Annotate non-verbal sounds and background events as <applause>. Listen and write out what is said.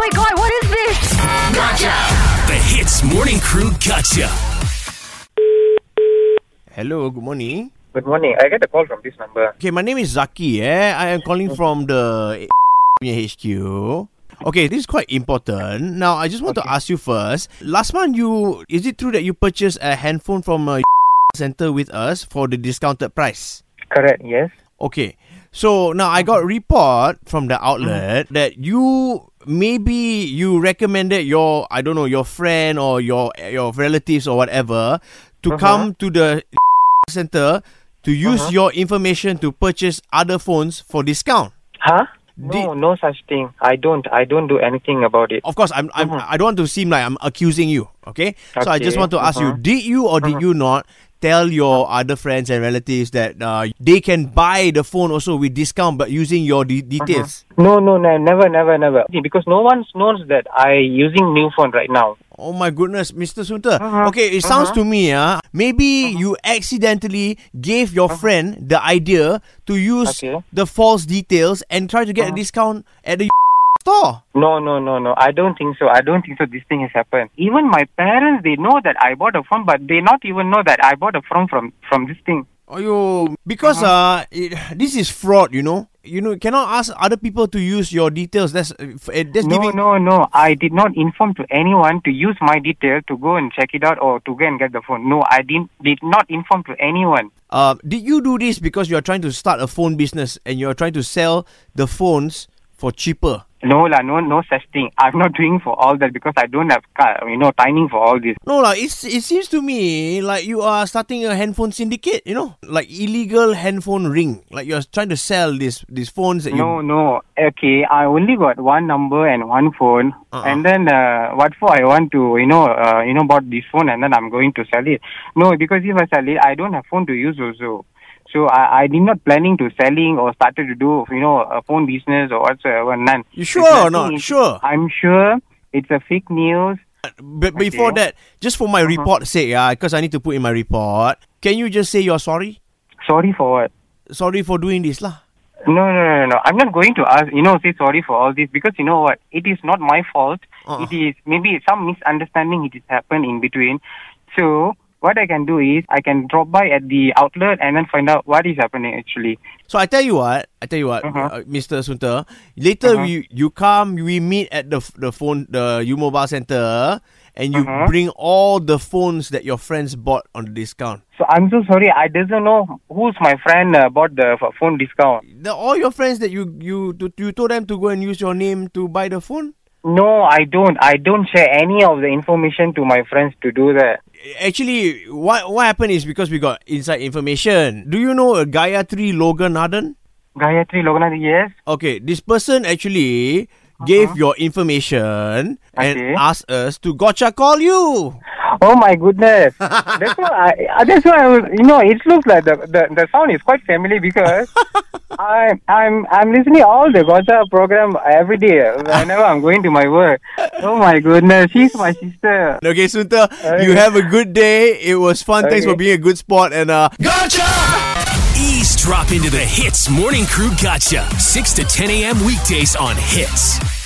my god, what is this? Gotcha! The Hitz Morning Crew Gotcha. Hello, good morning. Good morning. I get a call from this number. Okay, my name is Zaki. Eh, I am calling from the <laughs> HQ. Okay, this is quite important. Now, I just want to ask you first. Last month, you is it true that you purchased a handphone from a <laughs> center with us for the discounted price? Correct. Yes. Okay. So now I got report from the outlet that you maybe you recommended your I don't know your friend or your your relatives or whatever to uh-huh. come to the <laughs> center to use uh-huh. your information to purchase other phones for discount. Huh? No, no such thing. I don't. I don't do anything about it. Of course, I'm, I'm uh-huh. I don't want to seem like I'm accusing you. Okay, so I just want to ask you: uh-huh. Did you or did you not tell your other friends and relatives that uh, they can buy the phone also with discount, but using your de- details? No, no, no, never, never, never. Because no one knows that I using new phone right now. Oh my goodness, Mr. Sunter. Uh-huh, Okay, it sounds to me, uh, maybe you accidentally gave your friend the idea to use Uh-huh. Okay. Uh-huh. the false details and try to get a discount at the store. No, no, no, no. I don't think so. I don't think so. This thing has happened. Even my parents, they know that I bought a phone, but they not even know that I bought a phone from from this thing. Ayo, because Uh-huh. uh, it, this is fraud, you know. You know, cannot ask other people to use your details. That's uh, uh, that's No, giving. no, no. I did not inform to anyone to use my detail to go and check it out or to go and get the phone. No, I didn't. Did not inform to anyone. Uh, did you do this because you are trying to start a phone business and you are trying to sell the phones for cheaper? No, lah, no, no such thing. I'm not doing for all that because I don't have, car, you know, timing for all this. No, like it's it seems to me like you are starting a handphone syndicate. You know, like illegal handphone ring. Like you're trying to sell these these phones that No, you. no. Okay, I only got one number and one phone, Uh-uh. and then uh, what for? I want to, you know, uh, you know, bought this phone, and then I'm going to sell it. No, because if I sell it, I don't have phone to use also. So I, I did not planning to selling or started to do, you know, a phone business or whatsoever. None. You sure or not? Sure. I'm sure it's a fake news. But before Okay. that, just for my uh-huh. report sake, yeah, because I need to put in my report. Can you just say you're sorry? Sorry for what? Sorry for doing this, lah. No, no, no, no, no. I'm not going to ask, you know, say sorry for all this because you know what? It is not my fault. Uh-uh. It is maybe some misunderstanding it has happened in between. So what I can do is I can drop by at the outlet and then find out what is happening actually. So I tell you what, I tell you what, Uh-huh. uh, Mr. Sunter. Later Uh-huh. we you come, we meet at the the phone the U Mobile Center, and you Uh-huh. bring all the phones that your friends bought on the discount. So I'm so sorry. I doesn't know who's my friend uh, bought the phone discount. The, all your friends that you you to, you told them to go and use your name to buy the phone. No, I don't. I don't share any of the information to my friends to do that. Actually, what what happened is because we got inside information. Do you know a Gayatri Loganathan? Gayatri Loganathan, yes. Okay, this person actually gave uh-huh. your information and Okay. asked us to gotcha call you. Oh my goodness. <laughs> that's why I, that's why I was you know, it looks like the, the, the sound is quite familiar because <laughs> I'm I'm I'm listening all the Gotcha program every day whenever I'm going to my work. <laughs> Oh my goodness, she's my sister. Okay, Sunta, you have a good day. It was fun. Thanks for being a good sport and uh Gotcha! Eavesdrop into the Hitz Morning Crew Gotcha. 6 to 10 a.m. weekdays on Hitz.